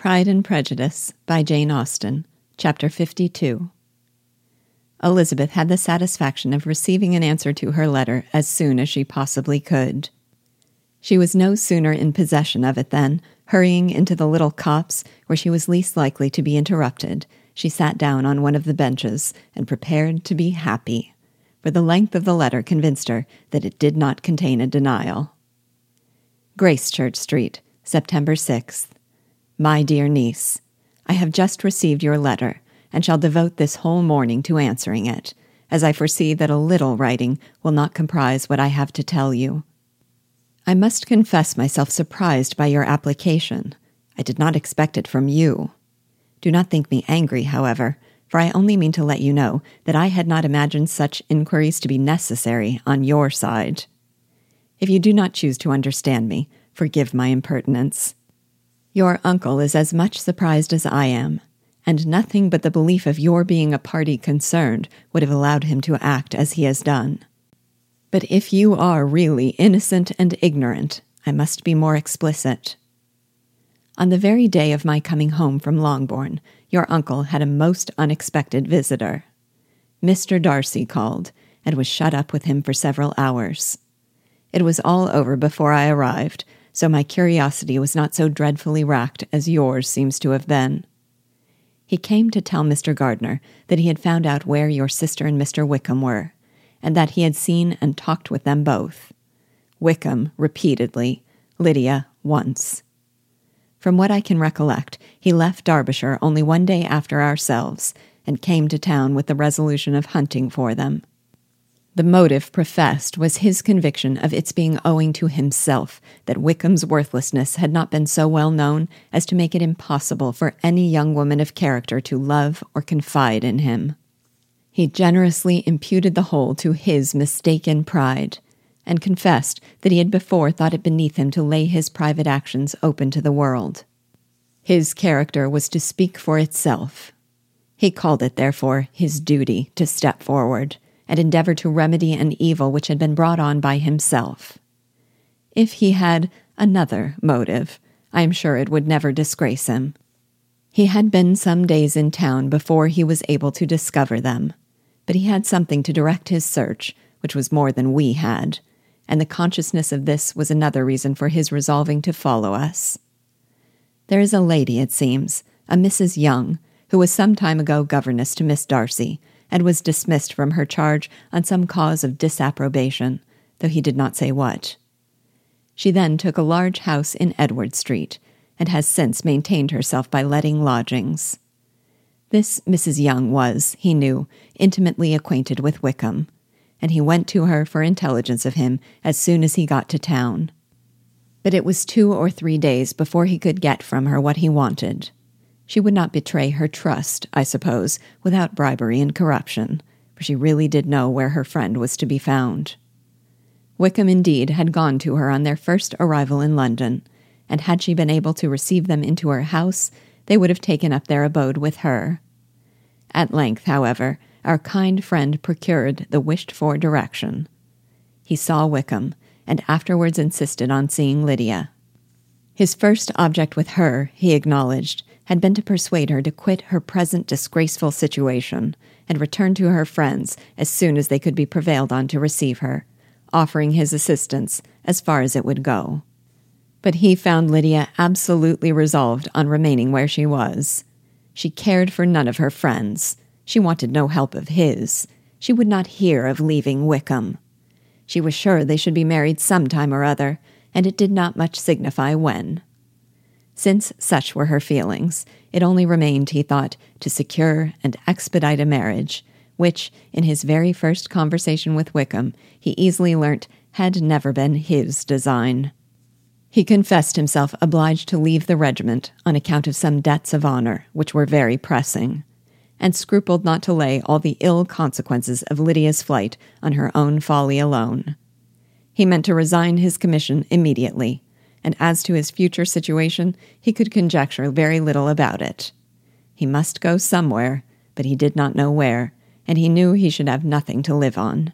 Pride and Prejudice by Jane Austen, Chapter 52. Elizabeth had the satisfaction of receiving an answer to her letter as soon as she possibly could. She was no sooner in possession of it than, hurrying into the little copse where she was least likely to be interrupted, she sat down on one of the benches and prepared to be happy, for the length of the letter convinced her that it did not contain a denial. Gracechurch Street, September 6th. My dear niece, I have just received your letter and shall devote this whole morning to answering it, as I foresee that a little writing will not comprise what I have to tell you. I must confess myself surprised by your application. I did not expect it from you. Do not think me angry, however, for I only mean to let you know that I had not imagined such inquiries to be necessary on your side. If you do not choose to understand me, forgive my impertinence. Your uncle is as much surprised as I am, and nothing but the belief of your being a party concerned would have allowed him to act as he has done. But if you are really innocent and ignorant, I must be more explicit. On the very day of my coming home from Longbourn, your uncle had a most unexpected visitor. Mr. Darcy called, and was shut up with him for several hours. It was all over before I arrived, so my curiosity was not so dreadfully racked as yours seems to have been. He came to tell Mr. Gardiner that he had found out where your sister and Mr. Wickham were, and that he had seen and talked with them both. Wickham repeatedly, Lydia once. From what I can recollect, he left Derbyshire only one day after ourselves, and came to town with the resolution of hunting for them. The motive professed was his conviction of its being owing to himself that Wickham's worthlessness had not been so well known as to make it impossible for any young woman of character to love or confide in him. He generously imputed the whole to his mistaken pride, and confessed that he had before thought it beneath him to lay his private actions open to the world. His character was to speak for itself. He called it, therefore, his duty to step forward and endeavor to remedy an evil which had been brought on by himself. If he had another motive, I am sure it would never disgrace him. He had been some days in town before he was able to discover them, but he had something to direct his search, which was more than we had, and the consciousness of this was another reason for his resolving to follow us. There is a lady, it seems, a Mrs. Young, who was some time ago governess to Miss Darcy, and was dismissed from her charge on some cause of disapprobation, though he did not say what. She then took a large house in Edward Street, and has since maintained herself by letting lodgings. This Mrs. Young was, he knew, intimately acquainted with Wickham, and he went to her for intelligence of him as soon as he got to town. But it was two or three days before he could get from her what he wanted. She would not betray her trust, I suppose, without bribery and corruption, for she really did know where her friend was to be found. Wickham, indeed, had gone to her on their first arrival in London, and had she been able to receive them into her house, they would have taken up their abode with her. At length, however, our kind friend procured the wished for direction. He saw Wickham, and afterwards insisted on seeing Lydia. His first object with her, he acknowledged, had been to persuade her to quit her present disgraceful situation and return to her friends as soon as they could be prevailed on to receive her, offering his assistance as far as it would go. But he found Lydia absolutely resolved on remaining where she was. She cared for none of her friends. She wanted no help of his. She would not hear of leaving Wickham. She was sure they should be married some time or other, and it did not much signify when. Since such were her feelings, it only remained, he thought, to secure and expedite a marriage, which, in his very first conversation with Wickham, he easily learnt had never been his design. He confessed himself obliged to leave the regiment on account of some debts of honor which were very pressing, and scrupled not to lay all the ill consequences of Lydia's flight on her own folly alone. He meant to resign his commission immediately, and as to his future situation, he could conjecture very little about it. He must go somewhere, but he did not know where, and he knew he should have nothing to live on.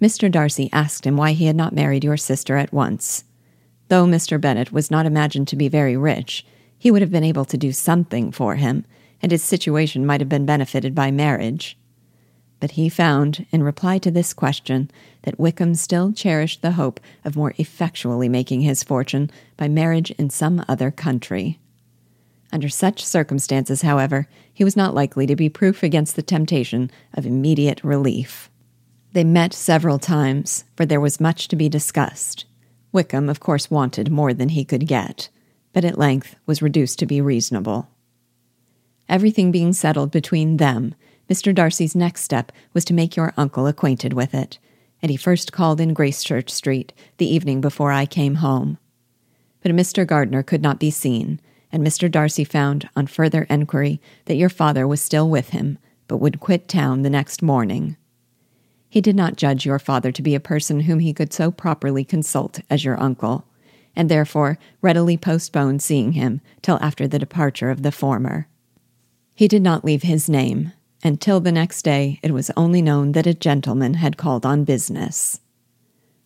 Mr. Darcy asked him why he had not married your sister at once. Though Mr. Bennet was not imagined to be very rich, He would have been able to do something for him, and his situation might have been benefited by marriage. But he found, in reply to this question, that Wickham still cherished the hope of more effectually making his fortune by marriage in some other country. Under such circumstances, however, he was not likely to be proof against the temptation of immediate relief. They met several times, for there was much to be discussed. Wickham, of course, wanted more than he could get, but at length was reduced to be reasonable. Everything being settled between them, Mr. Darcy's next step was to make your uncle acquainted with it, and he first called in Gracechurch Street the evening before I came home. But Mr. Gardiner could not be seen, and Mr. Darcy found, on further enquiry, that your father was still with him, but would quit town the next morning. He did not judge your father to be a person whom he could so properly consult as your uncle, and therefore readily postponed seeing him till after the departure of the former. He did not leave his name, and till the next day it was only known that a gentleman had called on business.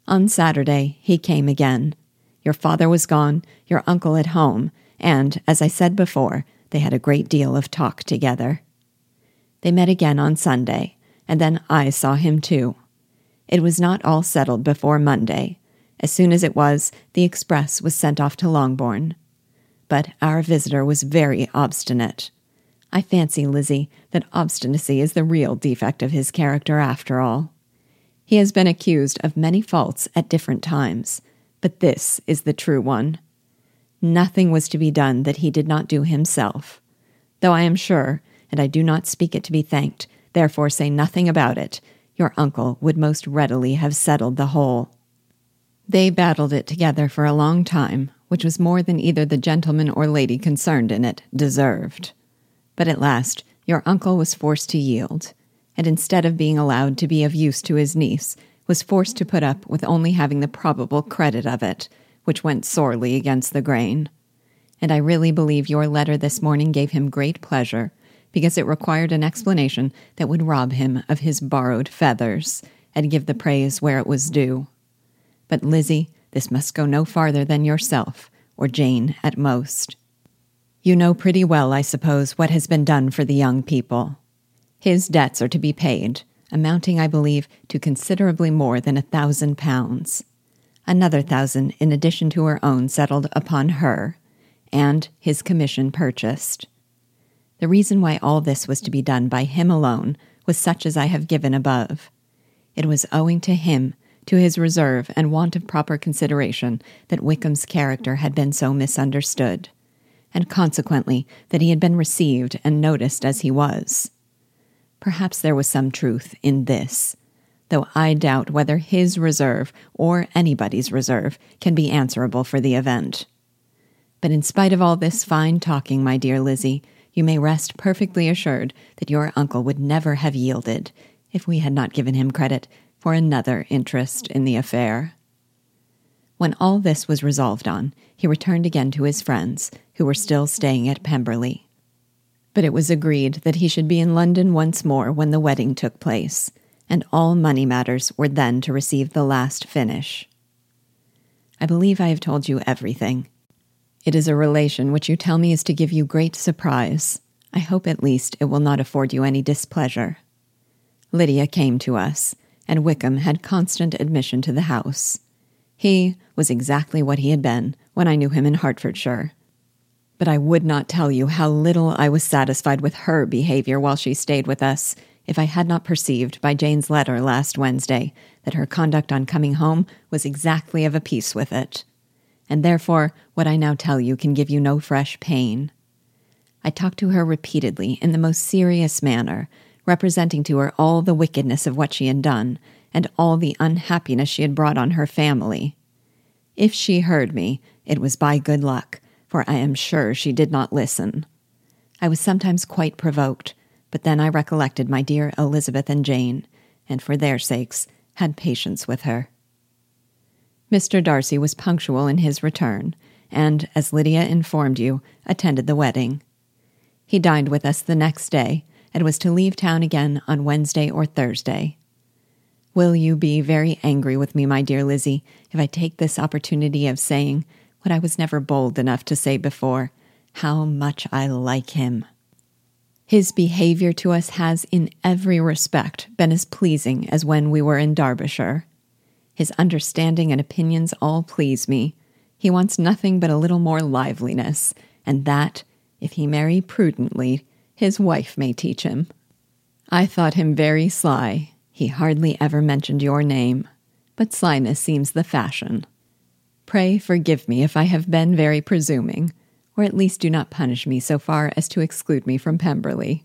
On Saturday he came again. Your father was gone, your uncle at home, and, as I said before, they had a great deal of talk together. They met again on Sunday, and then I saw him too. It was not all settled before Monday. As soon as it was, the express was sent off to Longbourn. But our visitor was very obstinate. I fancy, Lizzie, that obstinacy is the real defect of his character after all. He has been accused of many faults at different times, but this is the true one. Nothing was to be done that he did not do himself. Though I am sure, and I do not speak it to be thanked, therefore say nothing about it, your uncle would most readily have settled the whole. They battled it together for a long time, which was more than either the gentleman or lady concerned in it deserved. But at last, your uncle was forced to yield, and instead of being allowed to be of use to his niece, was forced to put up with only having the probable credit of it, which went sorely against the grain. And I really believe your letter this morning gave him great pleasure, because it required an explanation that would rob him of his borrowed feathers and give the praise where it was due. But, Lizzie, this must go no farther than yourself, or Jane at most. You know pretty well, I suppose, what has been done for the young people. His debts are to be paid, amounting, I believe, to considerably more than a thousand pounds another thousand in addition to her own settled upon her, and his commission purchased. The reason why all this was to be done by him alone was such as I have given above. It was owing to him, to his reserve and want of proper consideration, that Wickham's character had been so misunderstood, and consequently that he had been received and noticed as he was. Perhaps there was some truth in this though I doubt whether his reserve or anybody's reserve can be answerable for the event. But in spite of all this fine talking, my dear Lizzie, you may rest perfectly assured that your uncle would never have yielded, if we had not given him credit, for another interest in the affair. When all this was resolved on, he returned again to his friends, who were still staying at Pemberley. But it was agreed that he should be in London once more when the wedding took place, and all money matters were then to receive the last finish. I believe I have told you everything. It is a relation which you tell me is to give you great surprise. I hope at least it will not afford you any displeasure. Lydia came to us, and Wickham had constant admission to the house. He was exactly what he had been when I knew him in Hertfordshire. But I would not tell you how little I was satisfied with her behavior while she stayed with us, if I had not perceived by Jane's letter last Wednesday that her conduct on coming home was exactly of a piece with it. And therefore, what I now tell you can give you no fresh pain. I talked to her repeatedly in the most serious manner, representing to her all the wickedness of what she had done, and all the unhappiness she had brought on her family. If she heard me, it was by good luck, for I am sure she did not listen. I was sometimes quite provoked but then I recollected my dear Elizabeth and Jane, and for their sakes had patience with her. Mr. Darcy was punctual in his return, and, as Lydia informed you, attended the wedding. He dined with us the next day, and was to leave town again on Wednesday or Thursday. Will you be very angry with me, my dear Lizzie, if I take this opportunity of saying what I was never bold enough to say before, how much I like him. His behavior to us has, in every respect, been as pleasing as when we were in Derbyshire. His understanding and opinions all please me. He wants nothing but a little more liveliness, and that, if he marry prudently, his wife may teach him. I thought him very sly. He hardly ever mentioned your name, but slyness seems the fashion. Pray forgive me if I have been very presuming, or at least do not punish me so far as to exclude me from Pemberley.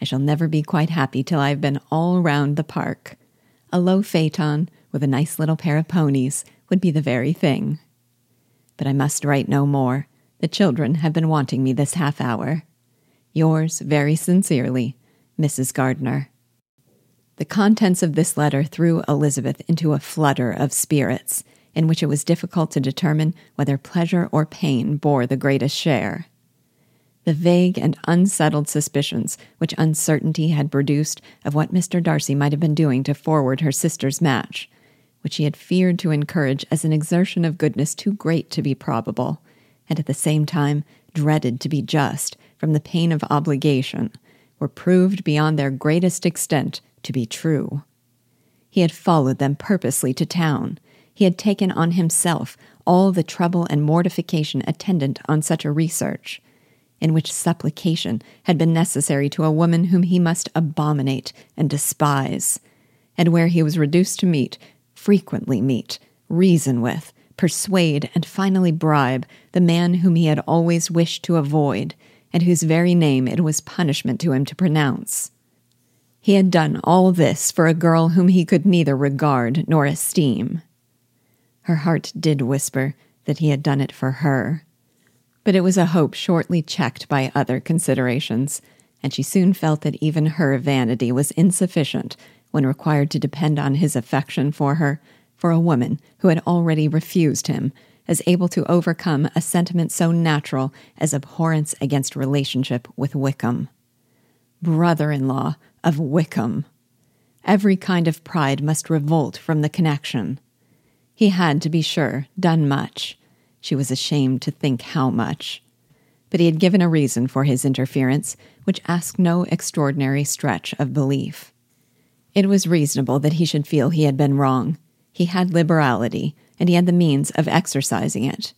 I shall never be quite happy till I have been all round the park. A low phaeton with a nice little pair of ponies would be the very thing. But I must write no more. The children have been wanting me this half hour. Yours very sincerely, Mrs. Gardiner. The contents of this letter threw Elizabeth into a flutter of spirits, in which it was difficult to determine whether pleasure or pain bore the greatest share. The vague and unsettled suspicions which uncertainty had produced of what Mr. Darcy might have been doing to forward her sister's match, which she had feared to encourage as an exertion of goodness too great to be probable, and at the same time dreaded to be just from the pain of obligation, were proved beyond their greatest extent to be true. He had followed them purposely to town. He had taken on himself all the trouble and mortification attendant on such a research, in which supplication had been necessary to a woman whom he must abominate and despise, and where he was reduced to meet, frequently meet, reason with, persuade, and finally bribe the man whom he had always wished to avoid, and whose very name it was punishment to him to pronounce. He had done all this for a girl whom he could neither regard nor esteem. Her heart did whisper that he had done it for her. But it was a hope shortly checked by other considerations, and she soon felt that even her vanity was insufficient when required to depend on his affection for her, for a woman who had already refused him, as able to overcome a sentiment so natural as abhorrence against relationship with Wickham. Brother in law of Wickham. Every kind of pride must revolt from the connection. He had, to be sure, done much. She was ashamed to think how much. But he had given a reason for his interference, which asked no extraordinary stretch of belief. It was reasonable that he should feel he had been wrong. He had liberality, and he had the means of exercising it.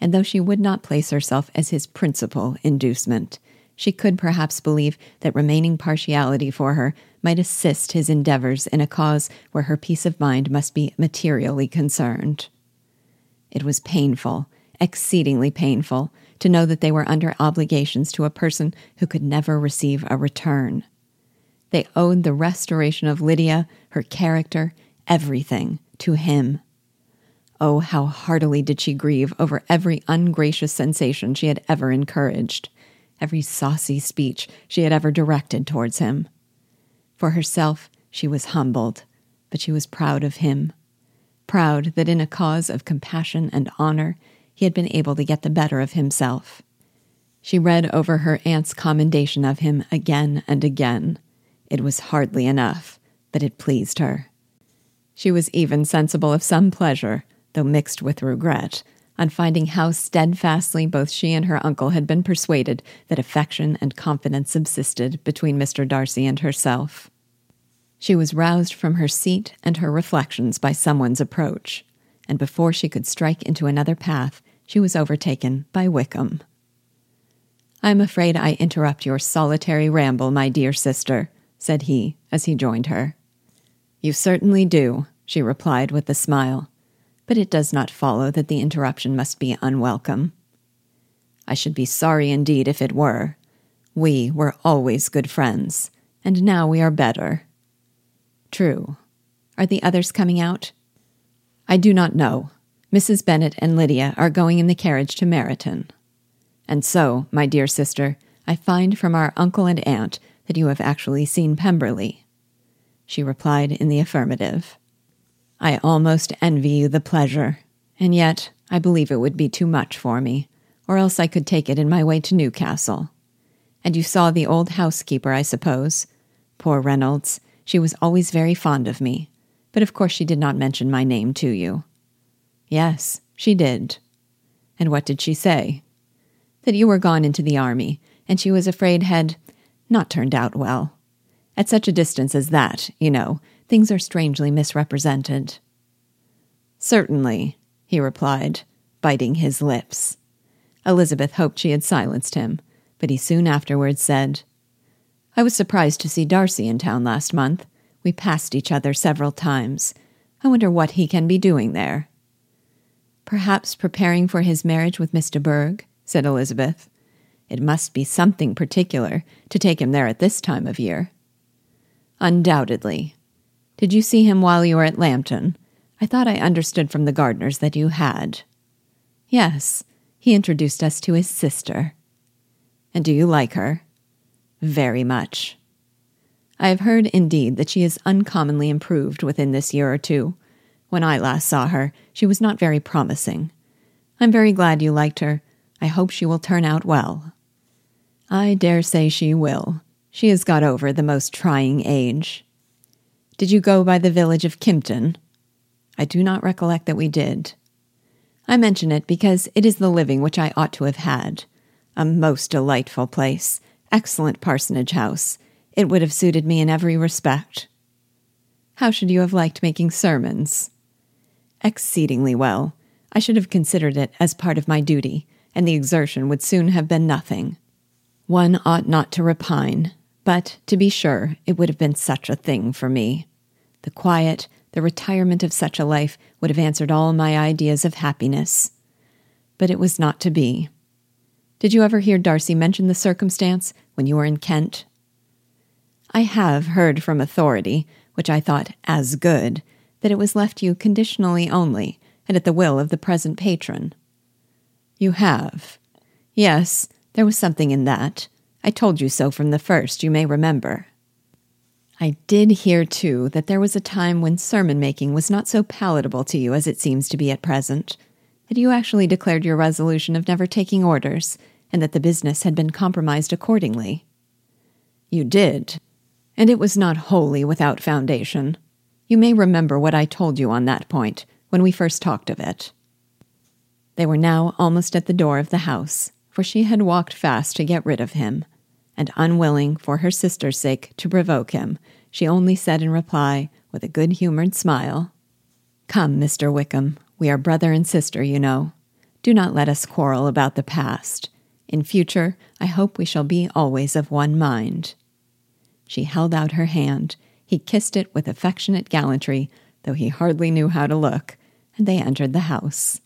And though she would not place herself as his principal inducement, she could perhaps believe that remaining partiality for her might assist his endeavors in a cause where her peace of mind must be materially concerned. It was painful, exceedingly painful, to know that they were under obligations to a person who could never receive a return. They owed the restoration of Lydia, her character, everything, to him. Oh, how heartily did she grieve over every ungracious sensation she had ever encouraged every saucy speech she had ever directed towards him. For herself, she was humbled, but she was proud of him. Proud that in a cause of compassion and honor, he had been able to get the better of himself. She read over her aunt's commendation of him again and again. It was hardly enough, but it pleased her. She was even sensible of some pleasure, though mixed with regret, on finding how steadfastly both she and her uncle had been persuaded that affection and confidence subsisted between Mr. Darcy and herself. She was roused from her seat and her reflections by someone's approach, and before she could strike into another path, she was overtaken by Wickham. I am afraid I interrupt your solitary ramble, my dear sister, said he as he joined her. You certainly do, she replied with a smile but it does not follow that the interruption must be unwelcome. I should be sorry indeed if it were. We were always good friends, and now we are better. True. Are the others coming out? I do not know. Mrs. Bennet and Lydia are going in the carriage to Meryton. And so, my dear sister, I find from our uncle and aunt that you have actually seen Pemberley. She replied in the affirmative. I almost envy you the pleasure, and yet I believe it would be too much for me, or else I could take it in my way to Newcastle. And you saw the old housekeeper, I suppose? Poor Reynolds, she was always very fond of me, but of course she did not mention my name to you. Yes, she did. And what did she say? that you were gone into the army, and she was afraid had not turned out well. At such a distance as that, you know, things are strangely misrepresented. Certainly, he replied, biting his lips. Elizabeth hoped she had silenced him, but he soon afterwards said, I was surprised to see Darcy in town last month. We passed each other several times. I wonder what he can be doing there. Perhaps preparing for his marriage with Miss de Bourgh, said Elizabeth. It must be something particular to take him there at this time of year. Undoubtedly. Did you see him while you were at Lambton? I thought I understood from the gardeners that you had. Yes, he introduced us to his sister. And do you like her? Very much. I have heard, indeed, that she is uncommonly improved within this year or two. When I last saw her, she was not very promising. I'm very glad you liked her. I hope she will turn out well. I dare say she will. She has got over the most trying age. Did you go by the village of Kympton? I do not recollect that we did. I mention it because it is the living which I ought to have had. A most delightful place, excellent parsonage house. It would have suited me in every respect. How should you have liked making sermons? Exceedingly well. I should have considered it as part of my duty, and the exertion would soon have been nothing. One ought not to repine, but to be sure, it would have been such a thing for me. The quiet, the retirement of such a life would have answered all my ideas of happiness. But it was not to be. Did you ever hear Darcy mention the circumstance when you were in Kent? I have heard from authority, which I thought as good, that it was left you conditionally only, and at the will of the present patron. You have. Yes, there was something in that. I told you so from the first, you may remember. I did hear, too, that there was a time when sermon making was not so palatable to you as it seems to be at present, that you actually declared your resolution of never taking orders, and that the business had been compromised accordingly. You did, and it was not wholly without foundation. You may remember what I told you on that point when we first talked of it. They were now almost at the door of the house, for she had walked fast to get rid of him and unwilling, for her sister's sake, to provoke him, she only said in reply, with a good humored smile, Come, Mr. Wickham, we are brother and sister, you know. Do not let us quarrel about the past. In future, I hope we shall be always of one mind. She held out her hand. He kissed it with affectionate gallantry, though he hardly knew how to look, and they entered the house.